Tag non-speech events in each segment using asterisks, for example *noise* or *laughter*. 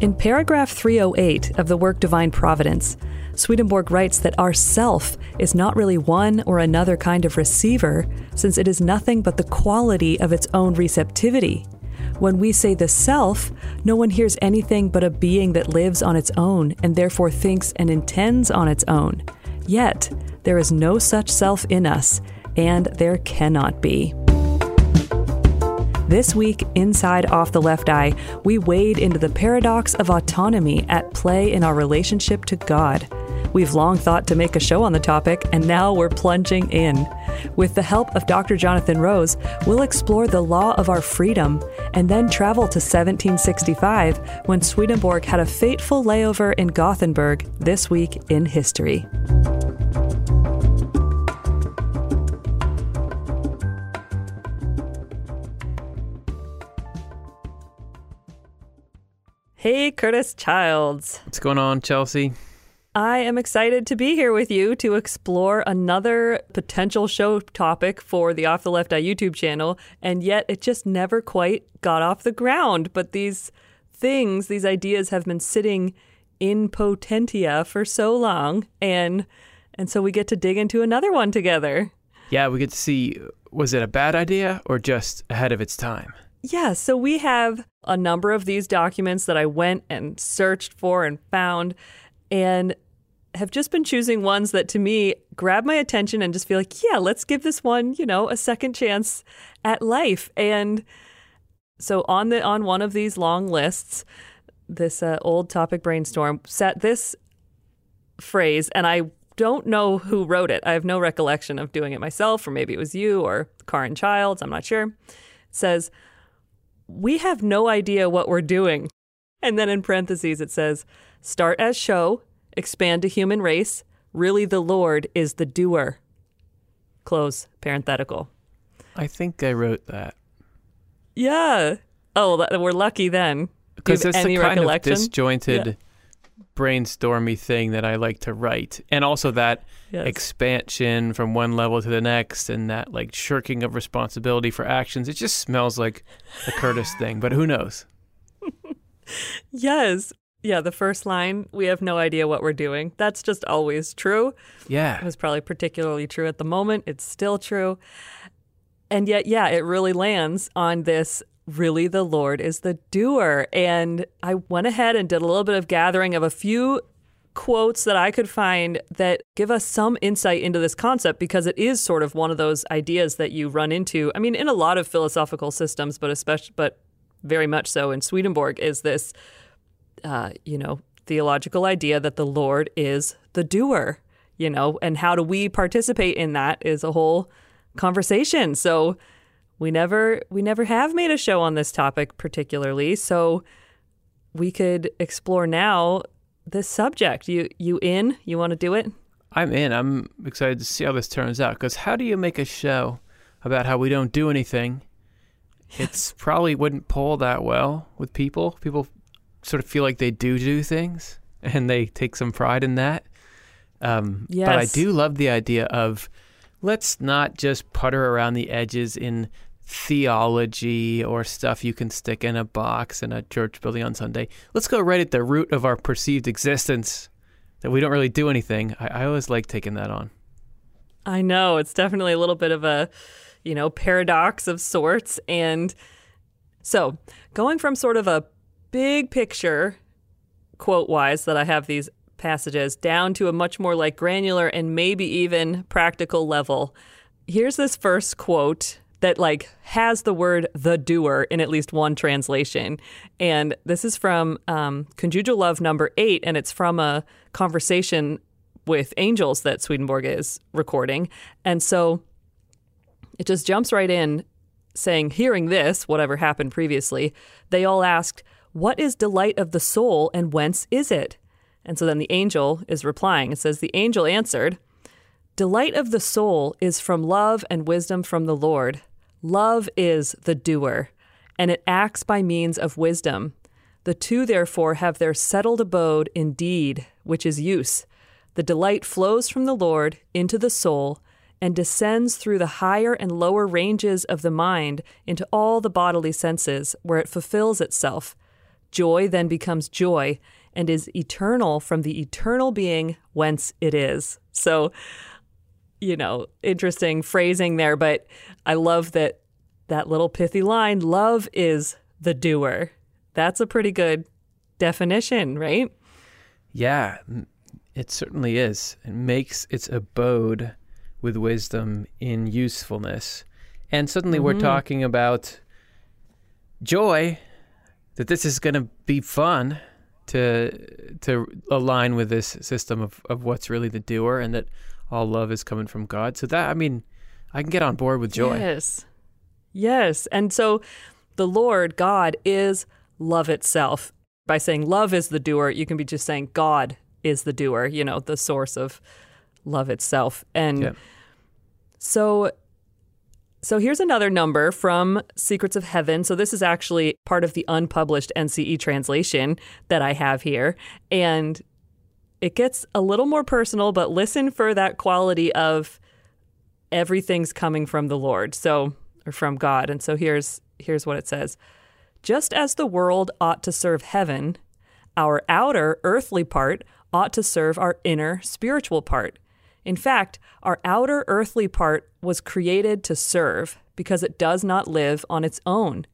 In paragraph 308 of the work Divine Providence, Swedenborg writes that our self is not really one or another kind of receiver, since it is nothing but the quality of its own receptivity. When we say the self, no one hears anything but a being that lives on its own and therefore thinks and intends on its own. Yet, there is no such self in us, and there cannot be. This week, inside Off the Left Eye, we wade into the paradox of autonomy at play in our relationship to God. We've long thought to make a show on the topic, and now we're plunging in. With the help of Dr. Jonathan Rose, we'll explore the law of our freedom and then travel to 1765 when Swedenborg had a fateful layover in Gothenburg this week in history. Hey, Curtis Childs. What's going on, Chelsea? I am excited to be here with you to explore another potential show topic for the Off the Left Eye YouTube channel, and yet it just never quite got off the ground. But these things, these ideas have been sitting in potentia for so long, and and so we get to dig into another one together. Yeah, we get to see was it a bad idea or just ahead of its time? Yeah, so we have a number of these documents that I went and searched for and found and have just been choosing ones that to me grab my attention and just feel like, yeah, let's give this one, you know, a second chance at life. And so on the on one of these long lists, this uh, old topic brainstorm set this phrase, and I don't know who wrote it. I have no recollection of doing it myself, or maybe it was you or Karin Childs. I'm not sure. It says, "We have no idea what we're doing," and then in parentheses it says, "Start as show." expand to human race. Really, the Lord is the doer. Close parenthetical. I think I wrote that. Yeah. Oh, we're lucky then. Because it's the kind of disjointed, yeah. Brainstormy thing that I like to write, and also that yes. expansion from one level to the next, and that like shirking of responsibility for actions. It just smells like a Curtis thing, but who knows? *laughs* yes. Yeah, the first line, we have no idea what we're doing. That's just always true. Yeah. It was probably particularly true at the moment. It's still true. And yet, yeah, it really lands on this really the Lord is the doer. And I went ahead and did a little bit of gathering of a few quotes that I could find that give us some insight into this concept because it is sort of one of those ideas that you run into. I mean, in a lot of philosophical systems, but especially, but very much so in Swedenborg, is this uh, you know, theological idea that the Lord is the doer, you know, and how do we participate in that is a whole conversation. So we never we never have made a show on this topic particularly. So we could explore now this subject. You you in? You want to do it? I'm in. I'm excited to see how this turns out because how do you make a show about how we don't do anything? *laughs* It's probably wouldn't pull that well with people. People sort of feel like they do do things and they take some pride in that. Um, yes. But I do love the idea of let's not just putter around the edges in theology or stuff you can stick in a box in a church building on Sunday. Let's go right at the root of our perceived existence that we don't really do anything. I, I always like taking that on. I know. It's definitely a little bit of a, you know, paradox of sorts. And so going from sort of a big picture, quote wise, that I have these passages down to a much more like granular and maybe even practical level. Here's this first quote that like has the word the doer in at least one translation and this is from um, conjugal love number eight and it's from a conversation with angels that swedenborg is recording and so it just jumps right in saying hearing this whatever happened previously they all asked what is delight of the soul and whence is it? And so then the angel is replying. It says, The angel answered, Delight of the soul is from love and wisdom from the Lord. Love is the doer, and it acts by means of wisdom. The two, therefore, have their settled abode in deed, which is use. The delight flows from the Lord into the soul and descends through the higher and lower ranges of the mind into all the bodily senses, where it fulfills itself Joy then becomes joy and is eternal from the eternal being whence it is. So, you know, interesting phrasing there, but I love that that little pithy line love is the doer. That's a pretty good definition, right? Yeah, it certainly is. It makes its abode with wisdom in usefulness. And suddenly mm-hmm. we're talking about joy, that this is going to be fun to to align with this system of, of what's really the doer and that all love is coming from God. So that I mean, I can get on board with joy. Yes. Yes. And so the Lord God is love itself. By saying love is the doer, you can be just saying God is the doer, you know, the source of love itself. And yeah. so so here's another number from Secrets of Heaven. So this is actually part of the unpublished NCE translation that I have here. And it gets a little more personal, but listen for that quality of everything's coming from the Lord. So or from God. And so here's here's what it says. Just as the world ought to serve heaven, our outer earthly part ought to serve our inner spiritual part. In fact, our outer earthly part was created to serve because it does not live on its own.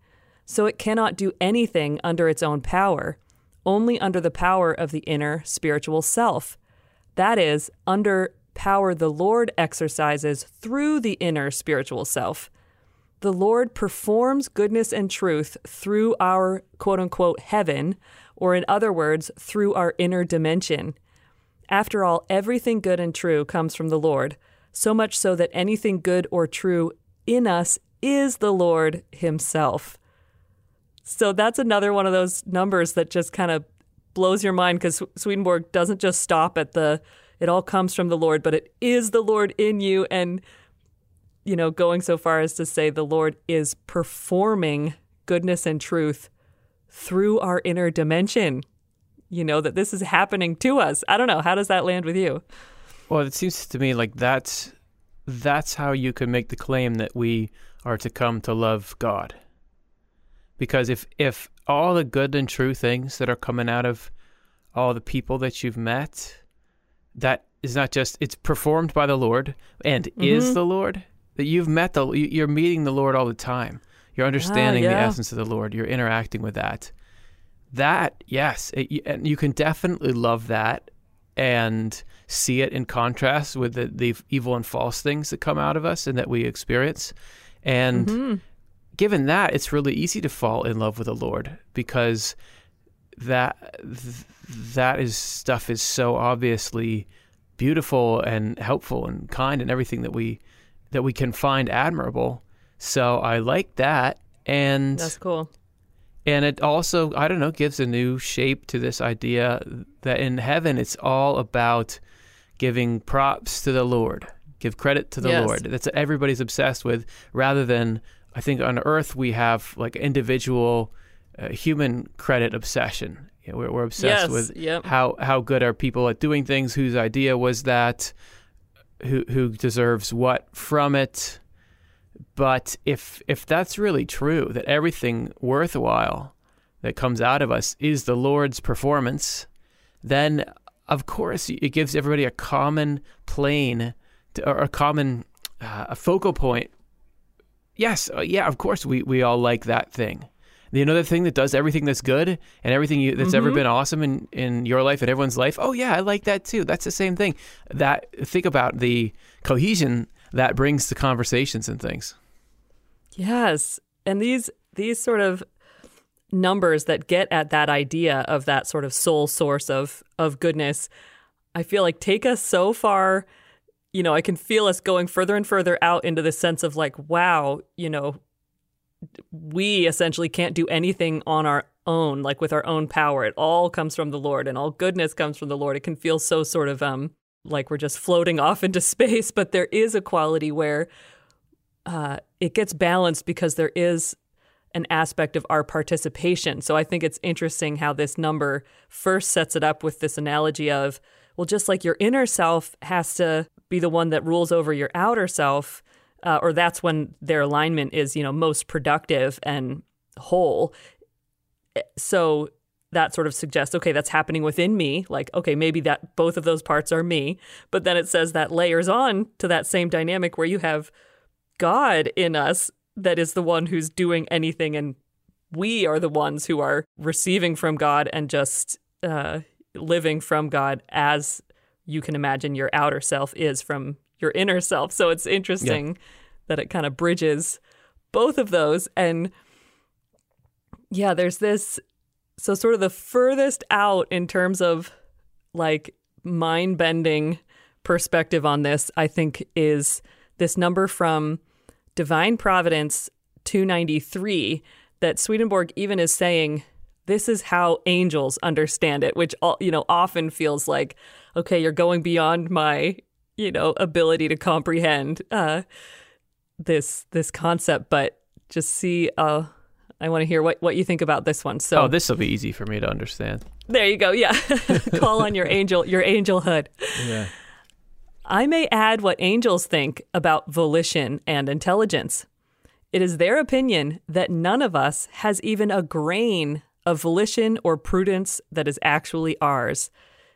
So it cannot do anything under its own power, only under the power of the inner spiritual self. That is, under power the Lord exercises through the inner spiritual self. The Lord performs goodness and truth through our quote unquote heaven, or in other words, through our inner dimension. After all, everything good and true comes from the Lord, so much so that anything good or true in us is the Lord Himself. So that's another one of those numbers that just kind of blows your mind because Swedenborg doesn't just stop at the, it all comes from the Lord, but it is the Lord in you. And, you know, going so far as to say the Lord is performing goodness and truth through our inner dimension you know, that this is happening to us. I don't know. How does that land with you? Well, it seems to me like that's that's how you can make the claim that we are to come to love God. Because if if all the good and true things that are coming out of all the people that you've met, that is not just it's performed by the Lord and mm-hmm. is the Lord that you've met the you're meeting the Lord all the time. You're understanding ah, yeah. the essence of the Lord. You're interacting with that that yes it, and you can definitely love that and see it in contrast with the, the evil and false things that come out of us and that we experience and mm-hmm. Given that it's really easy to fall in love with the lord because that that is stuff is so obviously beautiful and helpful and kind and everything that we that we can find admirable so i like that and that's cool and it also, I don't know, gives a new shape to this idea that in heaven it's all about giving props to the Lord, give credit to the yes. Lord. That's what everybody's obsessed with, rather than I think on earth we have like individual uh, human credit obsession. You know, we're, we're, obsessed yes, with yep. how how good are people at doing things, whose idea was that, who who deserves what from it but if if that's really true, that everything worthwhile that comes out of us is the Lord's performance, then of course it gives everybody a common plane to, or a common uh, a focal point. Yes, uh, yeah, of course we we all like that thing. The another thing that does everything that's good and everything you, that's mm-hmm. ever been awesome in, in your life and everyone's life. Oh yeah, I like that too. That's the same thing. That think about the cohesion that brings to conversations and things. Yes. And these these sort of numbers that get at that idea of that sort of soul source of of goodness, I feel like take us so far, you know, I can feel us going further and further out into the sense of like, wow, you know, we essentially can't do anything on our own, like with our own power. It all comes from the Lord and all goodness comes from the Lord. It can feel so sort of um like we're just floating *laughs* off into space, but there is a quality where uh, it gets balanced because there is an aspect of our participation. So I think it's interesting how this number first sets it up with this analogy of, well, just like your inner self has to be the one that rules over your outer self, uh, or that's when their alignment is, you know, most productive and whole. So that sort of suggests, okay, that's happening within me. Like, okay, maybe that both of those parts are me. But then it says that layers on to that same dynamic where you have God in us that is the one who's doing anything, and we are the ones who are receiving from God and just uh, living from God as you can imagine your outer self is from your inner self. So it's interesting yeah. that it kind of bridges both of those. And yeah, there's this. So, sort of the furthest out in terms of like mind bending perspective on this, I think, is this number from Divine Providence 293 that Swedenborg even is saying this is how angels understand it, which you know often feels like okay, you're going beyond my you know ability to comprehend uh, this this concept, but just see. Uh, I want to hear what, what you think about this one. So, oh, this will be easy for me to understand. There you go. Yeah, *laughs* *laughs* call on your angel, your angelhood. Yeah. I may add what angels think about volition and intelligence. It is their opinion that none of us has even a grain of volition or prudence that is actually ours.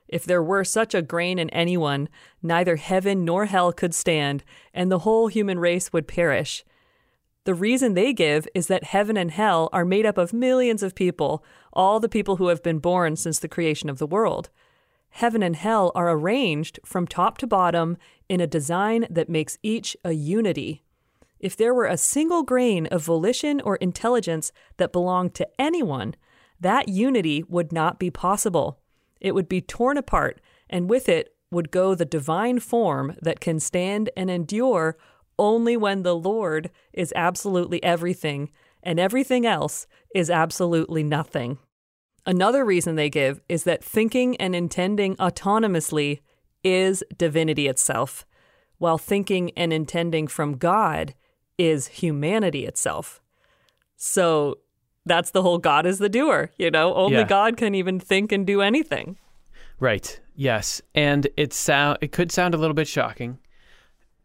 If there were such a grain in anyone, neither heaven nor hell could stand, and the whole human race would perish. The reason they give is that heaven and hell are made up of millions of people, all the people who have been born since the creation of the world. Heaven and hell are arranged from top to bottom in a design that makes each a unity. If there were a single grain of volition or intelligence that belonged to anyone, that unity would not be possible. It would be torn apart, and with it would go the divine form that can stand and endure only when the Lord is absolutely everything and everything else is absolutely nothing. Another reason they give is that thinking and intending autonomously is divinity itself, while thinking and intending from God is humanity itself. So that's the whole God is the doer, you know? Only yeah. God can even think and do anything. Right. Yes. And it sound it could sound a little bit shocking.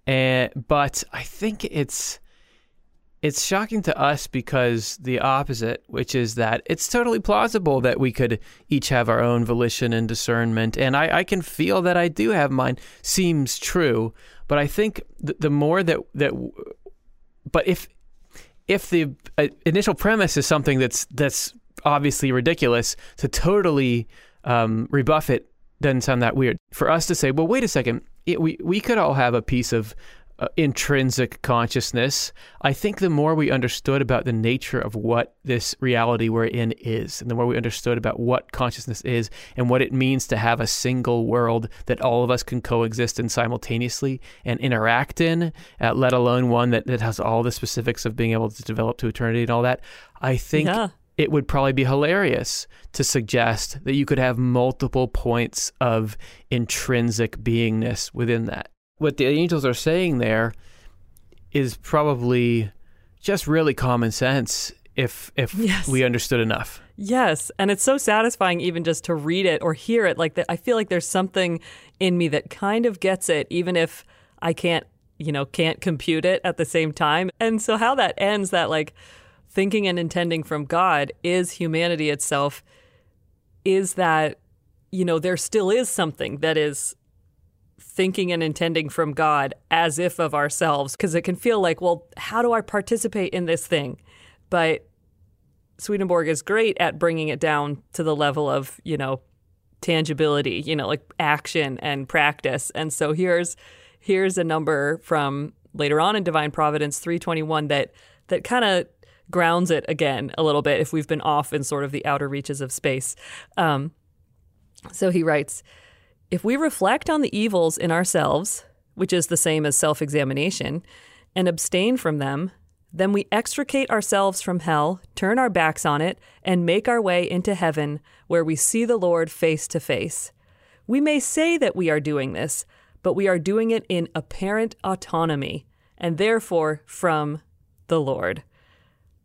And but I think it's it's shocking to us because the opposite, which is that it's totally plausible that we could each have our own volition and discernment. And I, I can feel that I do have mine, seems true. But I think the, the more that, that, but if, if the uh, initial premise is something that's that's obviously ridiculous, to totally um, rebuff it doesn't sound that weird. For us to say, well, wait a second, it, we we could all have a piece of uh, intrinsic consciousness, I think the more we understood about the nature of what this reality we're in is, and the more we understood about what consciousness is and what it means to have a single world that all of us can coexist in simultaneously and interact in, uh, let alone one that, that has all the specifics of being able to develop to eternity and all that, I think. Yeah it would probably be hilarious to suggest that you could have multiple points of intrinsic beingness within that what the angels are saying there is probably just really common sense if if yes. we understood enough. Yes, and it's so satisfying even just to read it or hear it like that I feel like there's something in me that kind of gets it even if I can't, you know, can't compute it at the same time. And so how that ends that like thinking and intending from God is humanity itself is that you know there still is something that is thinking and intending from God as if of ourselves, because it can feel like, well, how do I participate in this thing? But Swedenborg is great at bringing it down to the level of, you know, tangibility, you know, like action and practice. And so here's here's a number from later on in Divine Providence 321 that that kind of grounds it again a little bit if we've been off in sort of the outer reaches of space. Um, so he writes, if we reflect on the evils in ourselves, which is the same as self examination, and abstain from them, then we extricate ourselves from hell, turn our backs on it, and make our way into heaven, where we see the Lord face to face. We may say that we are doing this, but we are doing it in apparent autonomy, and therefore from the Lord.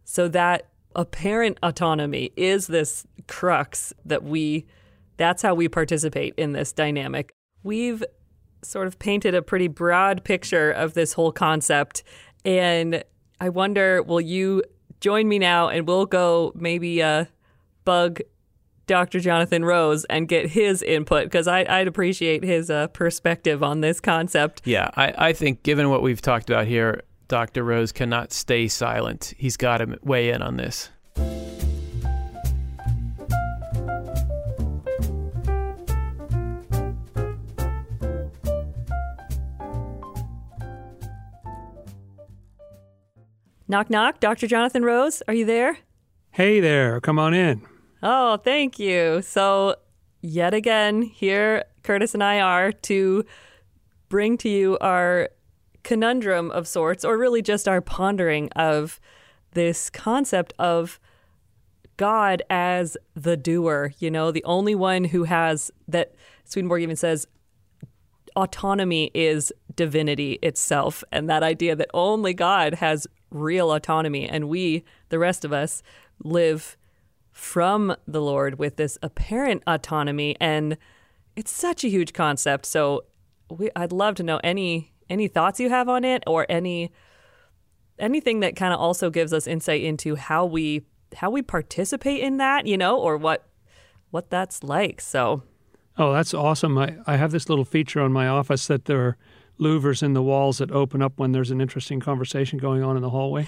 So that apparent autonomy is this crux that we that's how we participate in this dynamic. We've sort of painted a pretty broad picture of this whole concept. And I wonder, will you join me now and we'll go maybe uh, bug Dr. Jonathan Rose and get his input because I'd appreciate his uh, perspective on this concept. Yeah, I, I think given what we've talked about here, Dr. Rose cannot stay silent. He's got to weigh in on this. Knock, knock. Dr. Jonathan Rose, are you there? Hey there. Come on in. Oh, thank you. So, yet again, here Curtis and I are to bring to you our conundrum of sorts, or really just our pondering of this concept of God as the doer, you know, the only one who has that. Swedenborg even says autonomy is divinity itself, and that idea that only God has real autonomy, and we, the rest of us, live from the Lord with this apparent autonomy. And it's such a huge concept. So we, I'd love to know any any thoughts you have on it, or any anything that kind of also gives us insight into how we how we participate in that, you know, or what what that's like. So. Oh, that's awesome. I, I have this little feature on my office that there are louvers in the walls that open up when there's an interesting conversation going on in the hallway.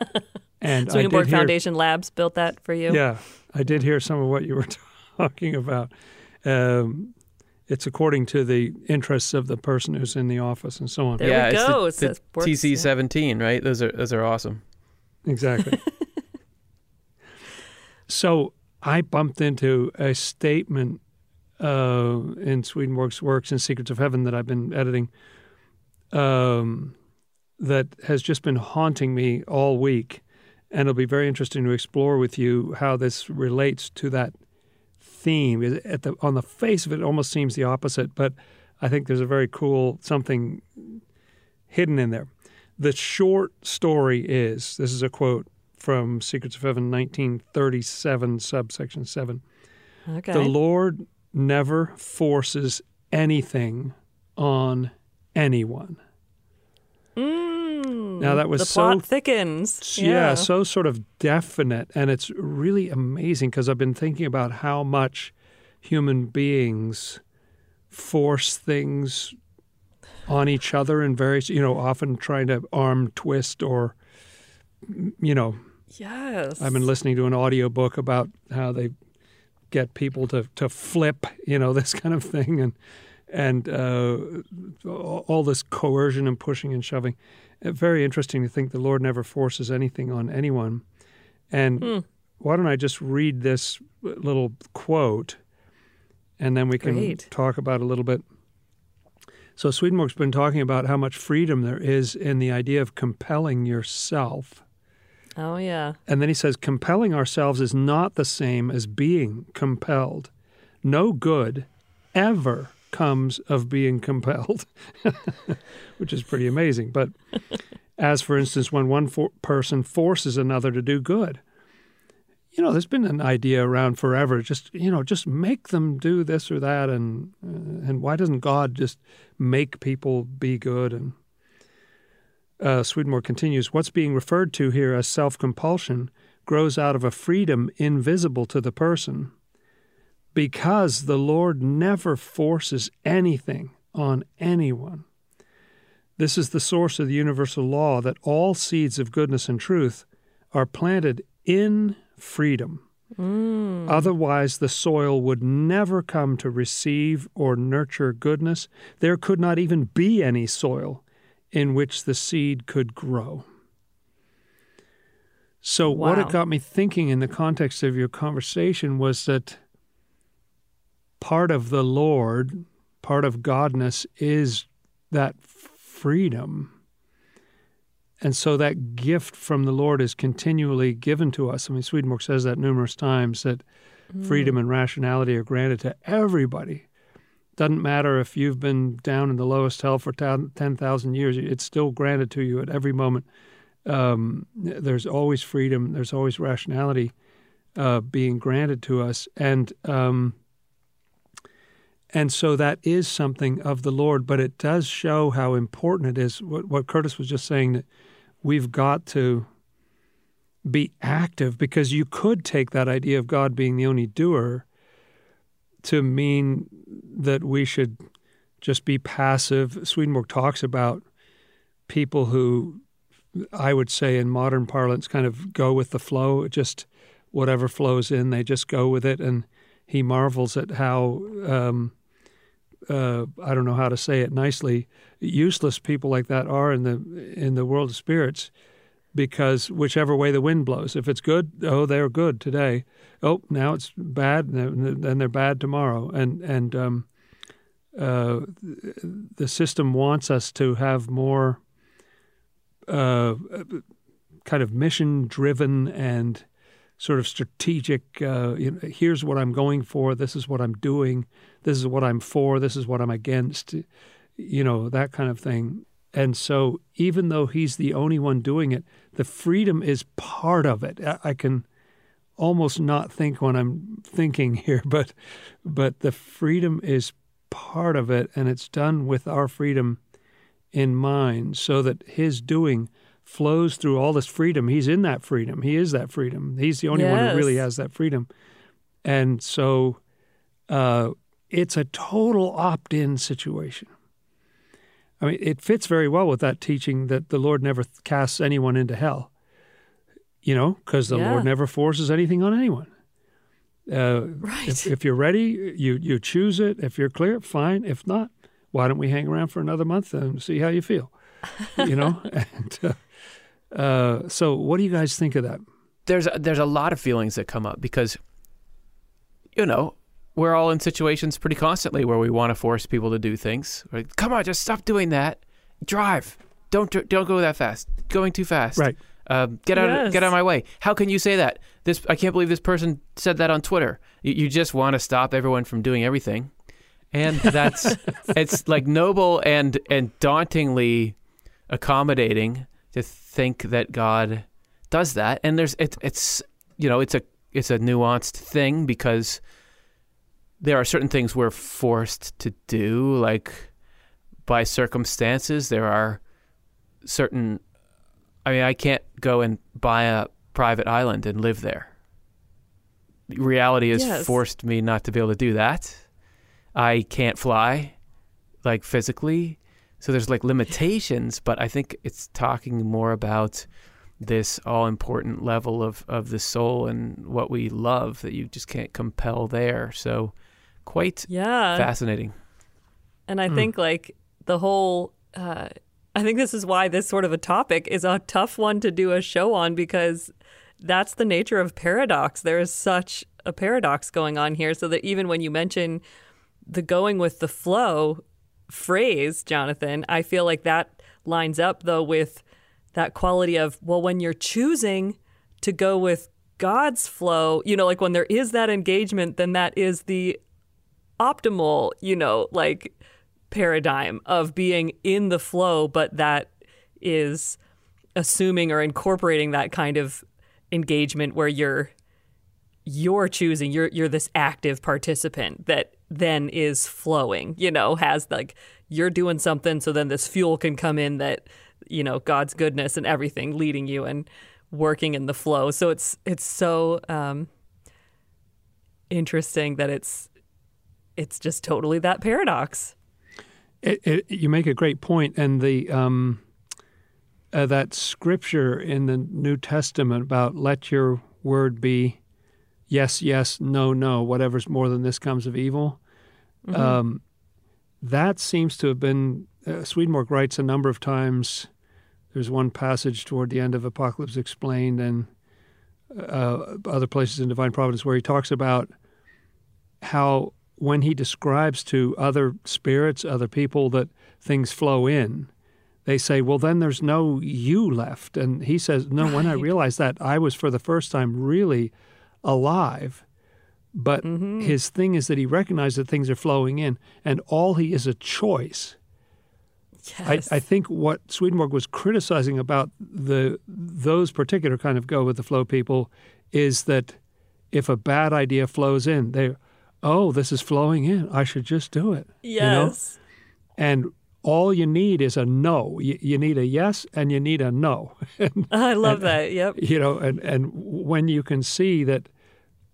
*laughs* and Swedenborg Foundation Labs built that for you. Yeah, I did hear some of what you were *laughs* talking about. Um, it's according to the interests of the person who's in the office and so on. There yeah, we go. It's the, the TC seventeen, yeah. right? Those are those are awesome. Exactly. *laughs* so I bumped into a statement uh, in Swedenborg's works and Secrets of Heaven that I've been editing um, that has just been haunting me all week. And it'll be very interesting to explore with you how this relates to that theme. At the, on the face of it, it almost seems the opposite, but I think there's a very cool something hidden in there. The short story is this is a quote from Secrets of Heaven, 1937, subsection 7. Okay. The Lord never forces anything on anyone. Mm, now that was the so thickens. Yeah. yeah, so sort of definite, and it's really amazing because I've been thinking about how much human beings force things on each other in various, you know, often trying to arm twist or, you know. Yes. I've been listening to an audiobook about how they get people to, to flip, you know, *laughs* this kind of thing, and and uh, all this coercion and pushing and shoving. Uh, very interesting to think the Lord never forces anything on anyone. And hmm. why don't I just read this little quote, and then we can Great. talk about a little bit. So Swedenborg's been talking about how much freedom there is in the idea of compelling yourself Oh, yeah. And then he says, compelling ourselves is not the same as being compelled. No good ever comes of being compelled, *laughs* which is pretty amazing. But as, for instance, when one for- person forces another to do good, you know, there's been an idea around forever. Just you know, just make them do this or that, and uh, and why doesn't God just make people be good and uh, Swedenborg continues, what's being referred to here as self compulsion grows out of a freedom invisible to the person because the Lord never forces anything on anyone. This is the source of the universal law that all seeds of goodness and truth are planted in freedom. Mm. Otherwise, the soil would never come to receive or nurture goodness. There could not even be any soil in which the seed could grow. So, wow. what it got me thinking in the context of your conversation was that part of the Lord, part of Godness is that freedom. And so that gift from the Lord is continually given to us. I mean, Swedenborg says that numerous times that mm. freedom and rationality are granted to everybody. Doesn't matter if you've been down in the lowest hell for 10,000 years, it's still granted to you at every moment. Um, there's always freedom, there's always rationality uh, being granted to us. And, um, and so that is something of the Lord, but it does show how important it is. What, what Curtis was just saying that we've got to be active because you could take that idea of God being the only doer to mean that we should just be passive. Swedenborg talks about people who I would say in modern parlance kind of go with the flow, just whatever flows in, they just go with it. And he marvels at how, um, uh, I don't know how to say it nicely, useless people like that are in the in the world of spirits, because whichever way the wind blows, if it's good, oh, they're good today. Oh, now it's bad, then they're bad tomorrow. And and um, uh, the system wants us to have more uh, kind of mission driven and sort of strategic. Uh, you know, here's what I'm going for. This is what I'm doing. This is what I'm for. This is what I'm against. You know that kind of thing. And so, even though he's the only one doing it, the freedom is part of it. I can almost not think when I'm thinking *laughs* here, but but the freedom is part of it, and it's done with our freedom in mind, so that his doing flows through all this freedom. He's in that freedom. He is that freedom. He's the only yes. one who really has that freedom. And so uh, it's a total opt in situation. I mean, it fits very well with that teaching that the Lord never casts anyone into hell, you know, because the yeah. Lord never forces anything on anyone. Uh, right. If, if, you're ready, you, you choose it. If you're clear, fine. If not, why don't we hang around for another month and see how you feel? You know? *laughs* and, uh, uh, so, what do you guys think of that? There's a, there's a lot of feelings that come up because, you know, we're all in situations pretty constantly where we want to force people to do things. Like, come on, just stop doing that. Drive. Don't don't go that fast. Going too fast. Right. Um, get out yes. get out of my way. How can you say that? This I can't believe this person said that on Twitter. You, you just want to stop everyone from doing everything, and that's *laughs* it's like noble and and dauntingly accommodating to think that God does that. And there's it, it's you know it's a it's a nuanced thing because there are certain things we're forced to do, like by circumstances. There are certain. I mean, I can't go and buy a private island and live there. Reality has yes. forced me not to be able to do that. I can't fly, like physically. So there's like limitations, but I think it's talking more about this all important level of, of the soul and what we love that you just can't compel there. So quite yeah. fascinating. And I mm. think like the whole uh, I think this is why this sort of a topic is a tough one to do a show on because that's the nature of paradox. There is such a paradox going on here so that even when you mention the going with the flow, phrase, Jonathan, I feel like that lines up though with that quality of, well, when you're choosing to go with God's flow, you know, like when there is that engagement, then that is the optimal, you know, like paradigm of being in the flow, but that is assuming or incorporating that kind of engagement where you're you're choosing you're you're this active participant that then is flowing you know has like you're doing something so then this fuel can come in that you know god's goodness and everything leading you and working in the flow. So it's it's so um interesting that it's it's just totally that paradox it, it, you make a great point and the um uh, that scripture in the new testament about let your word be yes, yes, no, no, whatever's more than this comes of evil. Mm-hmm. Um, that seems to have been, uh, Swedenborg writes a number of times. There's one passage toward the end of Apocalypse Explained and uh, other places in Divine Providence where he talks about how when he describes to other spirits, other people, that things flow in, they say, well, then there's no you left. And he says, no, right. when I realized that, I was for the first time really alive. But mm-hmm. his thing is that he recognizes that things are flowing in, and all he is a choice. Yes. I, I think what Swedenborg was criticizing about the those particular kind of go with the flow people is that if a bad idea flows in, they oh, this is flowing in. I should just do it. Yes. You know? And all you need is a no. You, you need a yes and you need a no. *laughs* *laughs* I love that. Yep. you know, and, and when you can see that,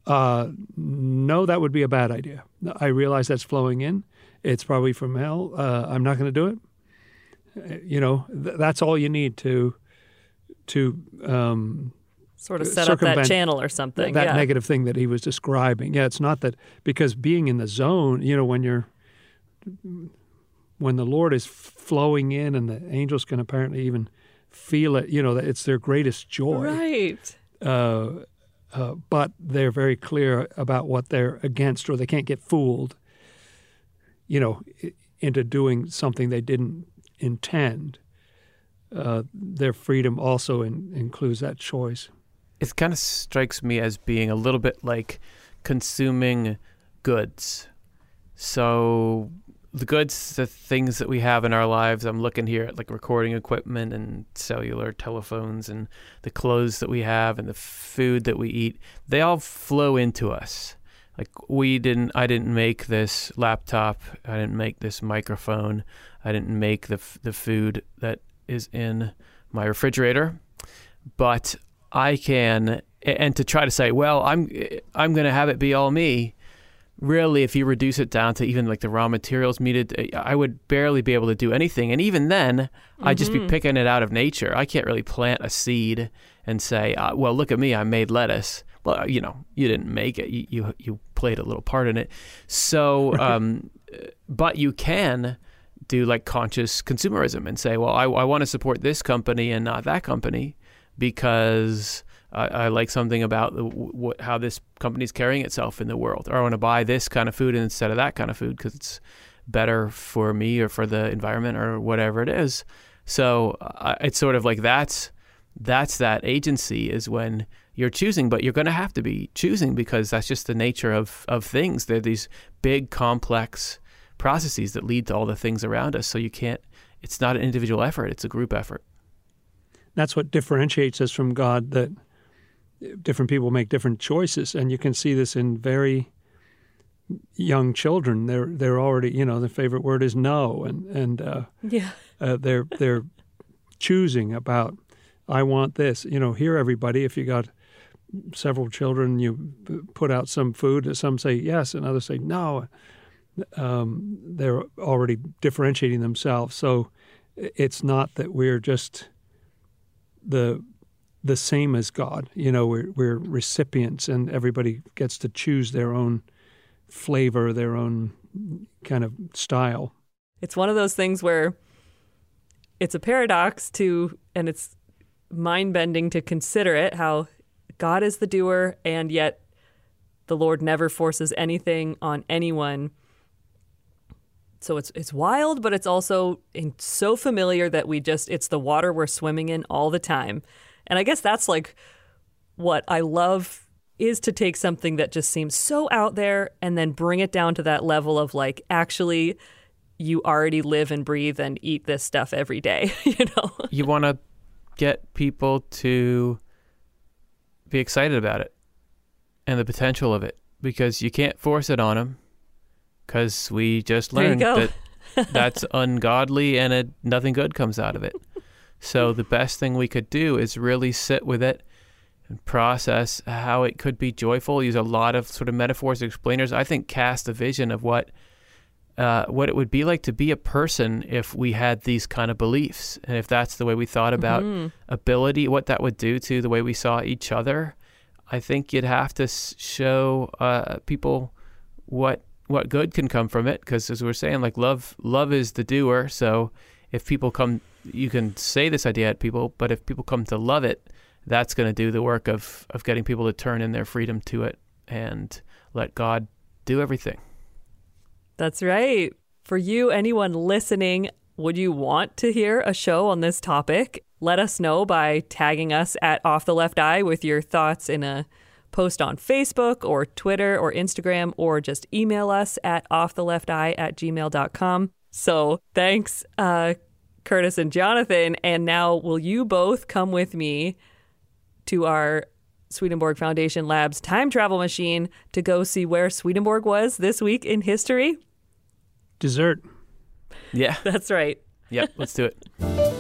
uh, no, that would be a bad idea. I realize that's flowing in. It's probably from hell. Uh, I'm not going to do it. Uh, You know, th- that's all you need to to um, Sort of set up that channel or something. that yeah. negative thing that he was describing. Yeah, it's not that because being in the zone, you know, when you're when the Lord is flowing in and the angels can apparently even feel it, you know, that it's their greatest joy. Right. Uh, uh, but they're very clear about what they're against, or they can't get fooled, you know, into doing something they didn't intend. Uh, their freedom also in, includes that choice. It kind of strikes me as being a little bit like consuming goods. So the goods, the things that we have in our lives, I'm looking here at like recording equipment and cellular telephones and the clothes that we have and the food that we eat, they all flow into us. Like we didn't I didn't make this laptop, I didn't make this microphone, I didn't make the the food that is in my refrigerator, but I can and to try to say, well, I'm I'm going to have it be all me. Really, if you reduce it down to even like the raw materials needed, I would barely be able to do anything. And even then, I'd just be picking it out of nature. I can't really plant a seed and say, uh, well, look at me, I made lettuce. Well, you know, you didn't make it. You you, you played a little part in it. So, um, but you can do like conscious consumerism and say, well, I, I want to support this company and not that company because I, I like something about the, how this company's carrying itself in the world, or I want to buy this kind of food instead of that kind of food because it's better for me or for the environment or whatever it is. So uh, it's sort of like that's that's that agency is when you're choosing, but you're going to have to be choosing because that's just the nature of of things. They're these big, complex processes that lead to all the things around us. So you can't. It's not an individual effort; it's a group effort. That's what differentiates us from God that different people make different choices. And you can see this in very young children. They're they're already you know the favorite word is no. And and uh, Yeah. uh, they're they're choosing about I want this. You know here everybody if you got several children you put out some food some say yes and others say no. Um, they're already differentiating themselves. So it's not that we're just the the same as God. You know, we're we're recipients, and everybody gets to choose their own flavor, their own kind of style. It's one of those things where it's a paradox to, and it's mind bending to consider it how God is the doer, and yet the Lord never forces anything on anyone. So it's it's wild, but it's also so familiar that we just it's the water we're swimming in all the time. And I guess that's like what I love is to take something that just seems so out there and then bring it down to that level of like actually you already live and breathe and eat this stuff every day, *laughs* you know. you want to get people to be excited about it and the potential of it because you can't force it on them because we just learned that that's *laughs* ungodly and it, nothing good comes out of it. So the best thing we could do is really sit with it and process how it could be joyful. Use a lot of sort of metaphors, explainers. I think cast a vision of what uh, what it would be like to be a person if we had these kind of beliefs, and if that's the way we thought about ability, what that would do to the way we saw each other. I think you'd have to show uh, people what what good can come from it, because as we we're saying, like love, love is the doer. So if people come, you can say this idea at people, but if people come to love it, that's going to do the work of of getting people to turn in their freedom to it and let God do everything. That's right. For you, anyone listening, would you want to hear a show on this topic? Let us know by tagging us at Off the Left Eye with your thoughts in a post on Facebook or Twitter or Instagram, or just email us at offtheleftye at gmail.com. So thanks, uh, Curtis and Jonathan. And now, will you both come with me to our Swedenborg Foundation Labs time travel machine to go see where Swedenborg was this week in history? Dessert. Yeah. *laughs* That's right. Yep. Let's do it. *laughs*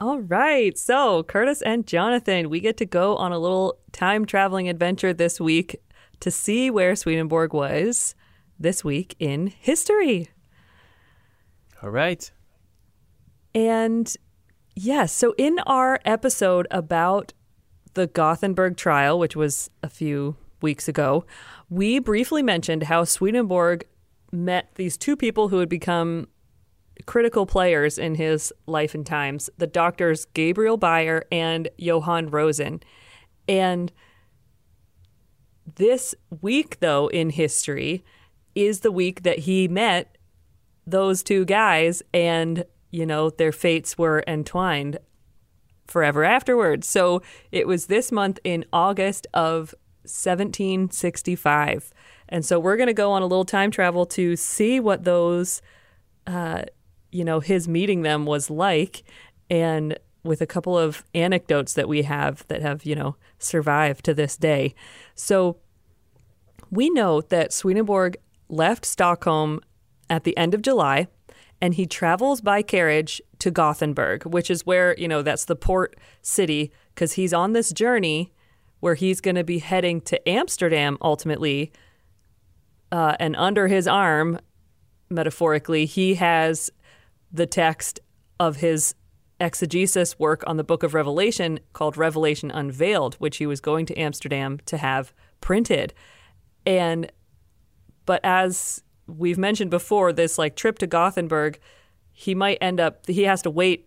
All right. So, Curtis and Jonathan, we get to go on a little time traveling adventure this week to see where Swedenborg was this week in history. All right. And yes, so in our episode about the Gothenburg trial, which was a few weeks ago, we briefly mentioned how Swedenborg met these two people who had become critical players in his life and times the doctors Gabriel Beyer and Johann Rosen. And this week, though, in history, is the week that he met those two guys and, you know, their fates were entwined forever afterwards. So it was this month in August of 1765. And so we're going to go on a little time travel to see what those, uh, you know, his meeting them was like. And with a couple of anecdotes that we have that have, you know, survived to this day. So we know that Swedenborg left Stockholm at the end of July and he travels by carriage to Gothenburg, which is where, you know, that's the port city because he's on this journey where he's going to be heading to Amsterdam ultimately. Uh, and under his arm, metaphorically, he has the text of his exegesis work on the book of Revelation called Revelation Unveiled, which he was going to Amsterdam to have printed. And but as we've mentioned before, this like trip to Gothenburg, he might end up he has to wait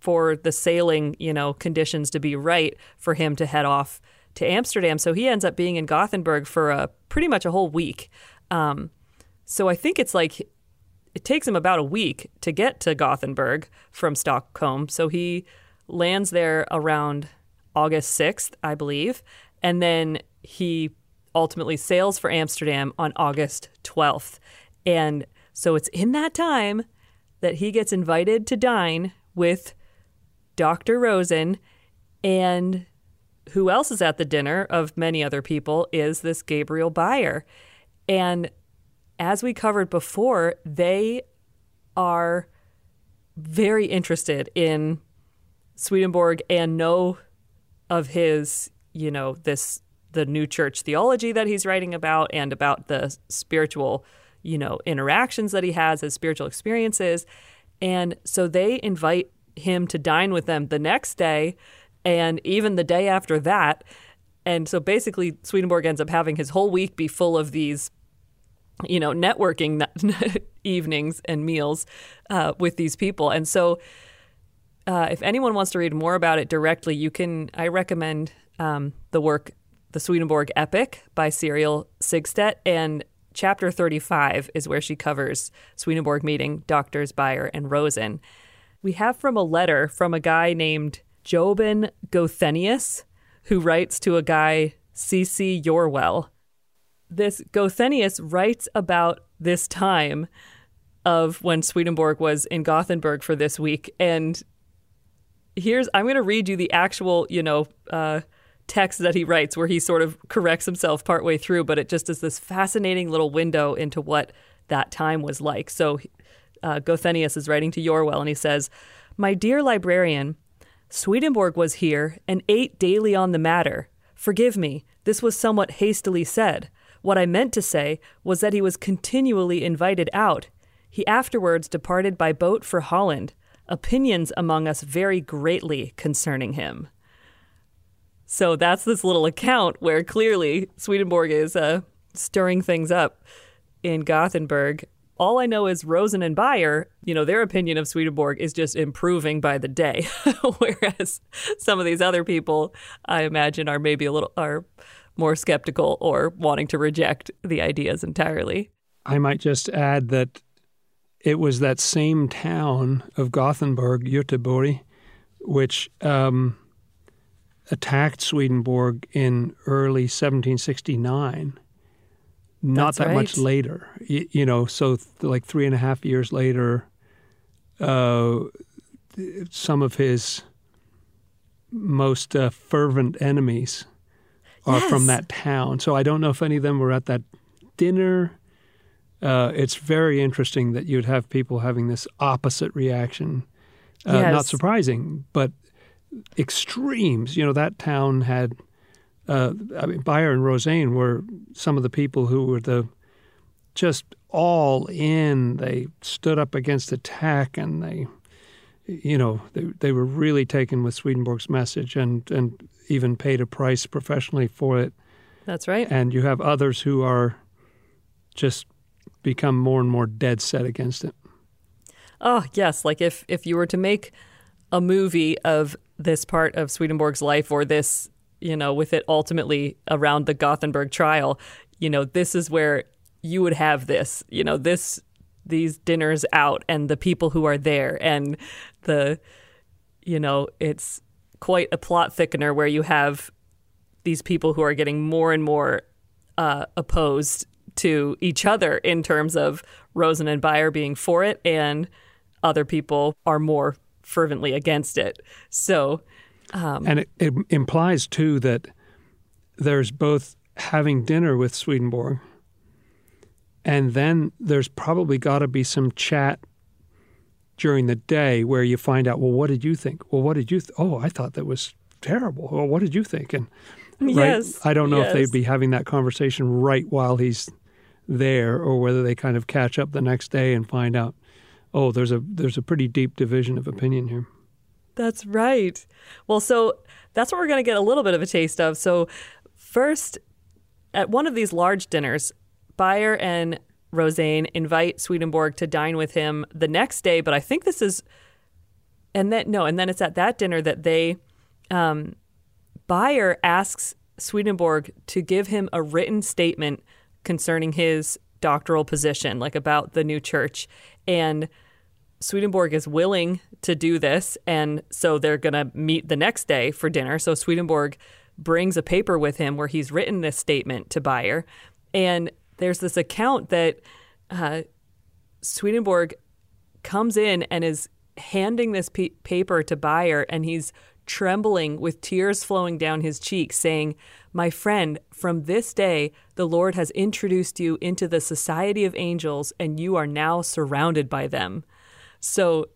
for the sailing, you know, conditions to be right for him to head off to Amsterdam. So he ends up being in Gothenburg for a pretty much a whole week. Um, so I think it's like it takes him about a week to get to Gothenburg from Stockholm. So he lands there around August 6th, I believe. And then he ultimately sails for Amsterdam on August 12th. And so it's in that time that he gets invited to dine with Dr. Rosen. And who else is at the dinner of many other people is this Gabriel Beyer. And as we covered before, they are very interested in Swedenborg and know of his, you know, this the new church theology that he's writing about and about the spiritual, you know, interactions that he has, his spiritual experiences. And so they invite him to dine with them the next day and even the day after that. And so basically, Swedenborg ends up having his whole week be full of these, you know, networking *laughs* evenings and meals uh, with these people. And so, uh, if anyone wants to read more about it directly, you can. I recommend um, the work the Swedenborg Epic by Cyriel Sigstedt, and chapter 35 is where she covers Swedenborg meeting doctors Beyer and Rosen. We have from a letter from a guy named Jobin Gothenius, who writes to a guy, C.C. Gjörwell. This Gothenius writes about this time of when Swedenborg was in Gothenburg for this week. And here's, I'm going to read you the actual, you know, uh, text that he writes where he sort of corrects himself partway through, but it just is this fascinating little window into what that time was like. So uh, Gothenius is writing to Gjörwell and he says, My dear librarian, Swedenborg was here and ate daily on the matter. Forgive me, this was somewhat hastily said. What I meant to say was that he was continually invited out. He afterwards departed by boat for Holland. Opinions among us vary greatly concerning him. So that's this little account where clearly Swedenborg is uh, stirring things up in Gothenburg. All I know is Rosen and Beyer, you know, their opinion of Swedenborg is just improving by the day. *laughs* Whereas some of these other people, I imagine, are maybe a little are more skeptical or wanting to reject the ideas entirely. I might just add that it was that same town of Gothenburg, Göteborg, which um, attacked Swedenborg in early 1769. Not That's that right. much later, you, you know. So, th- like three and a half years later, uh, some of his most uh, fervent enemies are from that town. So I don't know if any of them were at that dinner. Uh, it's very interesting that you'd have people having this opposite reaction. Uh, Not surprising, but extremes. You know, that town had. Uh, I mean, Beyer and Rosen were some of the people who were the just all in. They stood up against attack, and they, you know, they they were really taken with Swedenborg's message, and and even paid a price professionally for it. That's right. And you have others who are just become more and more dead set against it. Oh, yes. Like if if you were to make a movie of this part of Swedenborg's life or this, you know, with it ultimately around the Gothenburg trial, you know, this is where you would have this, you know, this these dinners out and the people who are there and the you know, it's quite a plot thickener where you have these people who are getting more and more uh, opposed to each other in terms of Rosen and Beyer being for it, and other people are more fervently against it. So, And it, it implies too that there's both having dinner with Swedenborg, and then there's probably got to be some chat during the day where you find out, well, what did you think? Well, what did you? Th- oh, I thought that was terrible. Well, what did you think? And right, yes, I don't know if they'd be having that conversation right while he's there, or whether they kind of catch up the next day and find out, oh, there's a there's a pretty deep division of opinion here. That's right. Well, so that's what we're going to get a little bit of a taste of. So, first, at one of these large dinners, Beyer and Rosen invite Swedenborg to dine with him the next day. But I think this is, and then no, and then it's at that dinner that they, um, Beyer asks Swedenborg to give him a written statement concerning his doctoral position, like about the new church, and Swedenborg is willing to do this, and so they're to meet the next day for dinner. So Swedenborg brings a paper with him where he's written this statement to Beyer, and there's this account that uh, Swedenborg comes in and is handing this pe- paper to Beyer, and he's trembling with tears flowing down his cheeks, saying, My friend, from this day, the Lord has introduced you into the society of angels, and you are now surrounded by them. So,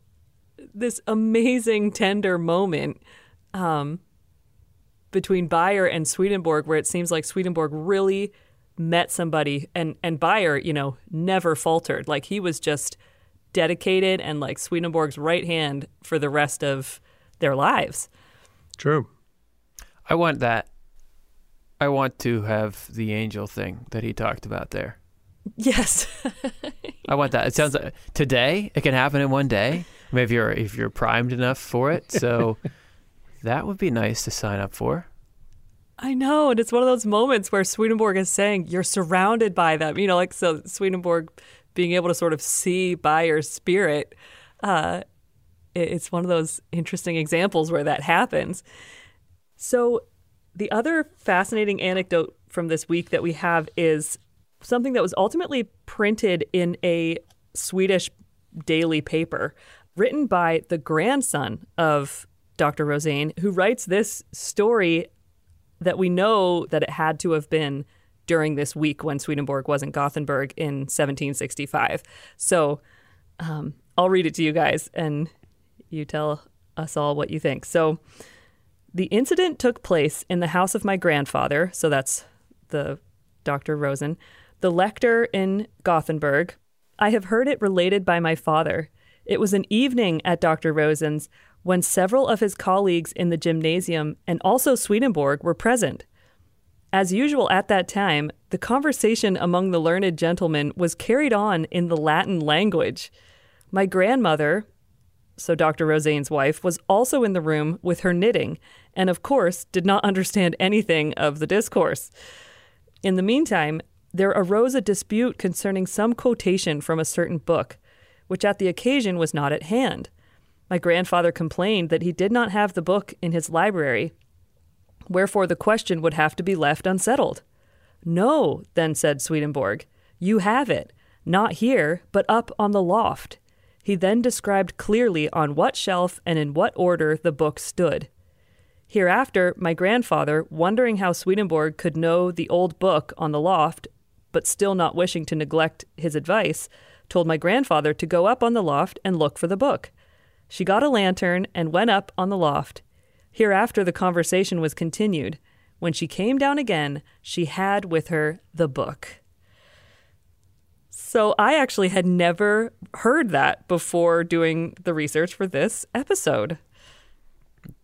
this amazing, tender moment um, between Beyer and Swedenborg, where it seems like Swedenborg really met somebody, and and Beyer, you know, never faltered. Like he was just dedicated and like Swedenborg's right hand for the rest of their lives. True. I want that. I want to have the angel thing that he talked about there. Yes. *laughs* I want that. It sounds like today it can happen in one day. Maybe if you're if you're primed enough for it. So *laughs* that would be nice to sign up for. I know, and it's one of those moments where Swedenborg is saying you're surrounded by them. You know, like so Swedenborg being able to sort of see by your spirit. Uh, it's one of those interesting examples where that happens. So, the other fascinating anecdote from this week that we have is something that was ultimately printed in a Swedish daily paper written by the grandson of Dr. Rosen, who writes this story that we know that it had to have been during this week when Swedenborg was in Gothenburg in 1765. So um, I'll read it to you guys and you tell us all what you think. So the incident took place in the house of my grandfather. So that's the Dr. Rosen, the lector in Gothenburg. I have heard it related by my father. It was an evening at Dr. Rosen's when several of his colleagues in the gymnasium and also Swedenborg were present. As usual at that time, the conversation among the learned gentlemen was carried on in the Latin language. My grandmother, so Dr. Rosen's wife, was also in the room with her knitting, and of course did not understand anything of the discourse. In the meantime, there arose a dispute concerning some quotation from a certain book, which at the occasion was not at hand. My grandfather complained that he did not have the book in his library, wherefore the question would have to be left unsettled. No, then said Swedenborg, you have it, not here, but up on the loft. He then described clearly on what shelf and in what order the book stood. Hereafter, my grandfather, wondering how Swedenborg could know the old book on the loft, but still not wishing to neglect his advice, told my grandfather to go up on the loft and look for the book. She got a lantern and went up on the loft. Hereafter, the conversation was continued. When she came down again, she had with her the book. So I actually had never heard that before doing the research for this episode.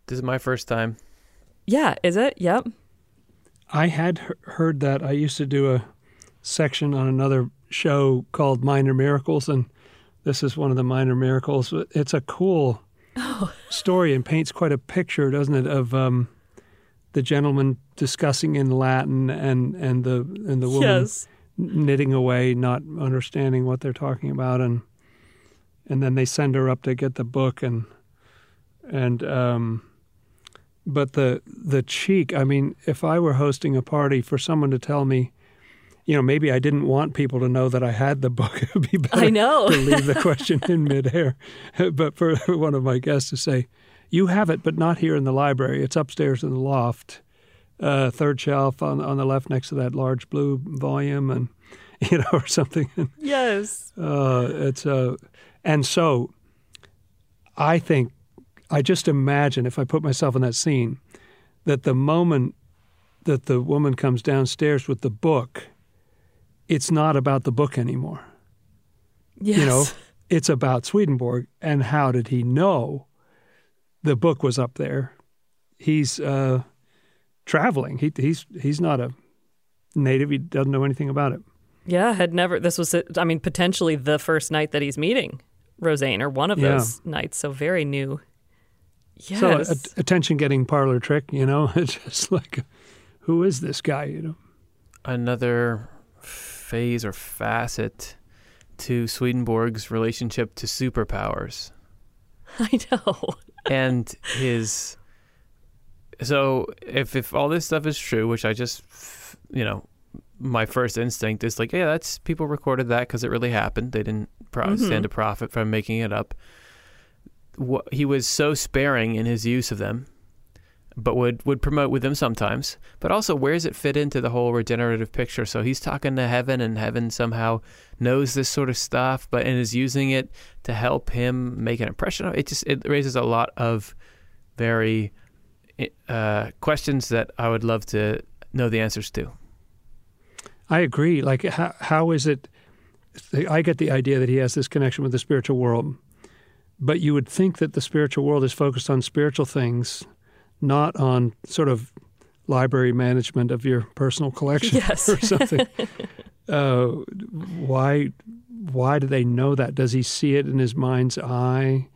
This is my first time. Yeah, is it? Yep. I had heard that. I used to do a section on another show called Minor Miracles, and this is one of the minor miracles. It's a cool story and paints quite a picture, doesn't it, of um, the gentleman discussing in Latin and and the and the woman Yes. knitting away, not understanding what they're talking about, and and then they send her up to get the book, and and um, but the the cheek. I mean, if I were hosting a party for someone to tell me, you know, maybe I didn't want people to know that I had the book. *laughs* It would be better I know. to leave the question in midair. *laughs* But for *laughs* one of my guests to say, "You have it, but not here in the library. It's upstairs in the loft." uh, third shelf on on the left next to that large blue volume, and you know, or something. Yes. Uh, it's uh, and so I think I just imagine if I put myself in that scene that the moment that the woman comes downstairs with the book, it's not about the book anymore. Yes. You know, *laughs* it's about Swedenborg and how did he know the book was up there? He's uh, traveling. He, he's he's not a native. He doesn't know anything about it. Yeah, had never. This was, I mean, potentially the first night that he's meeting Rosen, or one of Yeah. those nights. So very new. Yes. So a- attention getting parlor trick, you know, *laughs* it's just like, who is this guy? You know, Another phase or facet to Swedenborg's relationship to superpowers. *laughs* I know. *laughs* and his so if if all this stuff is true which i just you know my first instinct is like yeah that's people recorded that because it really happened they didn't pro- Mhm. stand to profit from making it up Wha he was so sparing in his use of them but would would promote with them sometimes but also where does it fit into the whole regenerative picture so he's talking to heaven and heaven somehow knows this sort of stuff but and is using it to help him make an impression it just it raises a lot of very uh, questions that I would love to know the answers to. I agree. Like, how, how is it? I get the idea that he has this connection with the spiritual world, but you would think that the spiritual world is focused on spiritual things, not on sort of library management of your personal collection *laughs* Yes. or something. *laughs* uh, why? Why do they know that? Does he see it in his mind's eye?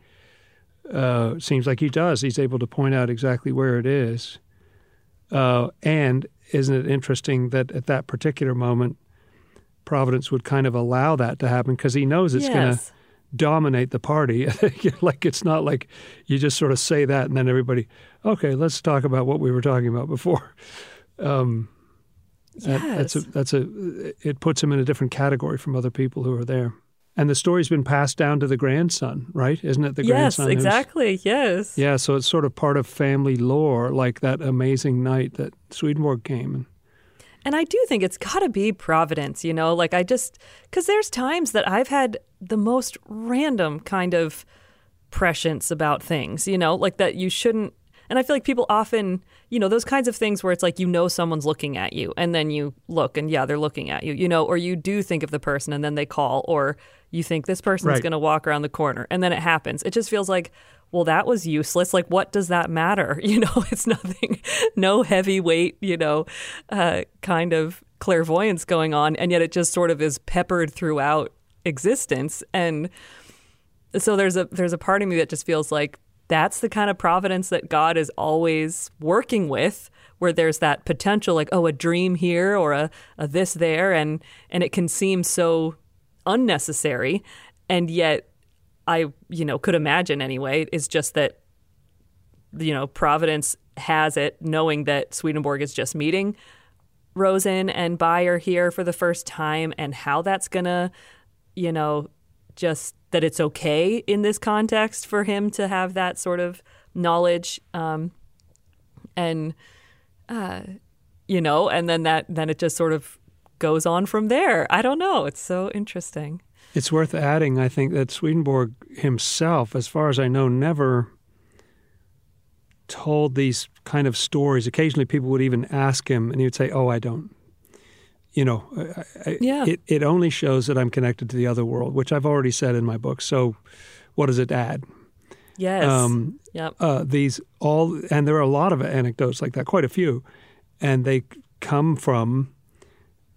Uh, seems like he does. He's able to point out exactly where it is. Uh, and isn't it interesting that at that particular moment, Providence would kind of allow that to happen because he knows it's going to yes. Dominate the party. *laughs* like it's not like you just sort of say that and then everybody, okay, let's talk about what we were talking about before. *laughs* Um, that- that's a, Yes. that's a it puts him in a different category from other people who are there. And the story's been passed down to the grandson, right? Isn't it the yes, grandson? who's- exactly. Yes. yeah, so it's sort of part of family lore, like that amazing night that Swedenborg came. And And I do think it's got to be Providence, you know? Like, I just, because there's times that I've had the most random kind of prescience about things, you know, like that you shouldn't. And I feel like people often, you know, those kinds of things where it's like you know someone's looking at you and then you look and yeah, they're looking at you, you know, or you do think of the person and then they call, or you think this person's Right. going to walk around the corner and then it happens. It just feels like, well, that was useless. Like, what does that matter? *laughs* You know, it's nothing, no heavyweight, you know, uh, kind of clairvoyance going on. And yet it just sort of is peppered throughout existence. And so there's a there's a part of me that just feels like that's the kind of providence that God is always working with where there's that potential like oh a dream here or a, a this there and and it can seem so unnecessary and yet I you know could imagine anyway is just that you know Providence has it knowing that Swedenborg is just meeting Rosen and Beyer here for the first time and how that's gonna you know just that it's okay in this context for him to have that sort of knowledge um, and uh, you know, and then that then it just sort of goes on from there. I don't know. It's so interesting. It's worth adding, I think, that Swedenborg himself, as far as I know, never told these kind of stories. Occasionally, people would even ask him, and he would say, "Oh, I don't." You know, I, Yeah. it it only shows that I'm connected to the other world, which I've already said in my book. So, what does it add? Yes. Um, yep. uh, these all, and there are a lot of anecdotes like that, quite a few, and they come from,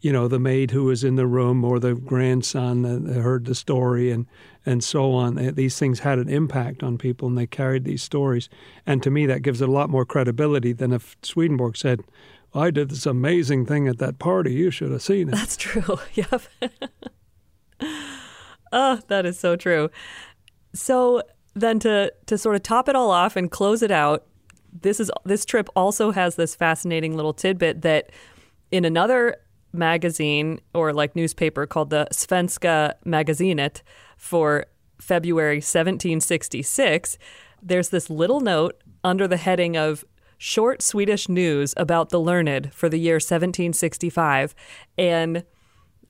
you know, the maid who was in the room or the grandson that heard the story, and and so on. These things had an impact on people, and they carried these stories. And to me, that gives it a lot more credibility than if Swedenborg said, "I did this amazing thing at that party. You should have seen it." That's true. *laughs* Yep. oh, that is so true. So then to to sort of top it all off and close it out, this is this trip also has this fascinating little tidbit that in another magazine or like newspaper called the Svenska Magazinet for February 1766, there's this little note under the heading of short Swedish news about the learned for the year 1765 and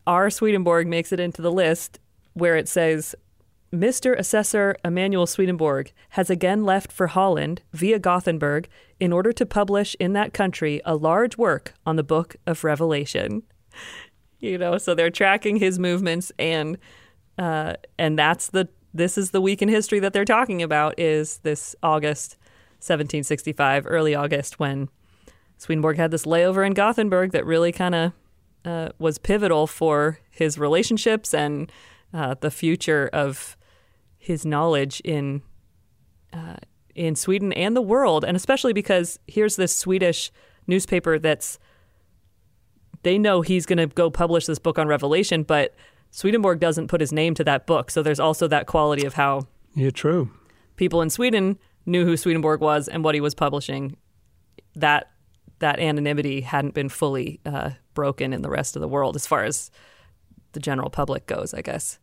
R. Swedenborg makes it into the list where it says Mr. Assessor Emanuel Swedenborg has again left for Holland via Gothenburg in order to publish in that country a large work on the book of Revelation. *laughs* You know, so they're tracking his movements and uh, and that's the this is the week in history that they're talking about is this August 1765, early August when Swedenborg had this layover in Gothenburg that really kind of uh, was pivotal for his relationships and uh, the future of his knowledge in uh, in Sweden and the world, and especially because here's this Swedish newspaper that's they know he's going to go publish this book on Revelation, but Swedenborg doesn't put his name to that book, so there's also that quality of how Yeah, true. people in Sweden knew who Swedenborg was and what he was publishing. That that anonymity hadn't been fully uh, broken in the rest of the world, as far as the general public goes, I guess.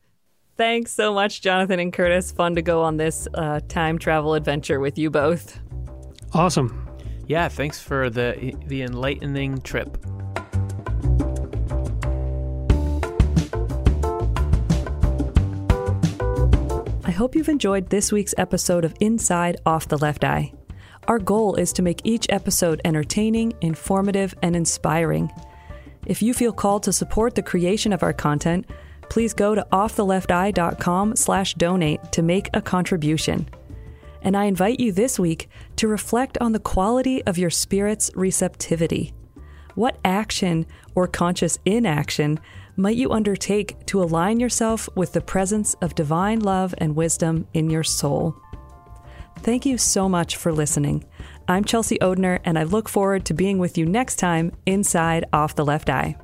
Thanks so much, Jonathan and Curtis. Fun to go on this uh, time travel adventure with you both. Awesome. Yeah, thanks for the the enlightening trip. I hope you've enjoyed this week's episode of Inside Off the Left Eye. Our goal is to make each episode entertaining, informative, and inspiring. If you feel called to support the creation of our content, please go to offthelefteye.com slash donate to make a contribution. And I invite you this week to reflect on the quality of your spirit's receptivity. What action or conscious inaction might you undertake to align yourself with the presence of divine love and wisdom in your soul? Thank you so much for listening. I'm Chelsea Odhner, and I look forward to being with you next time inside Off the Left Eye.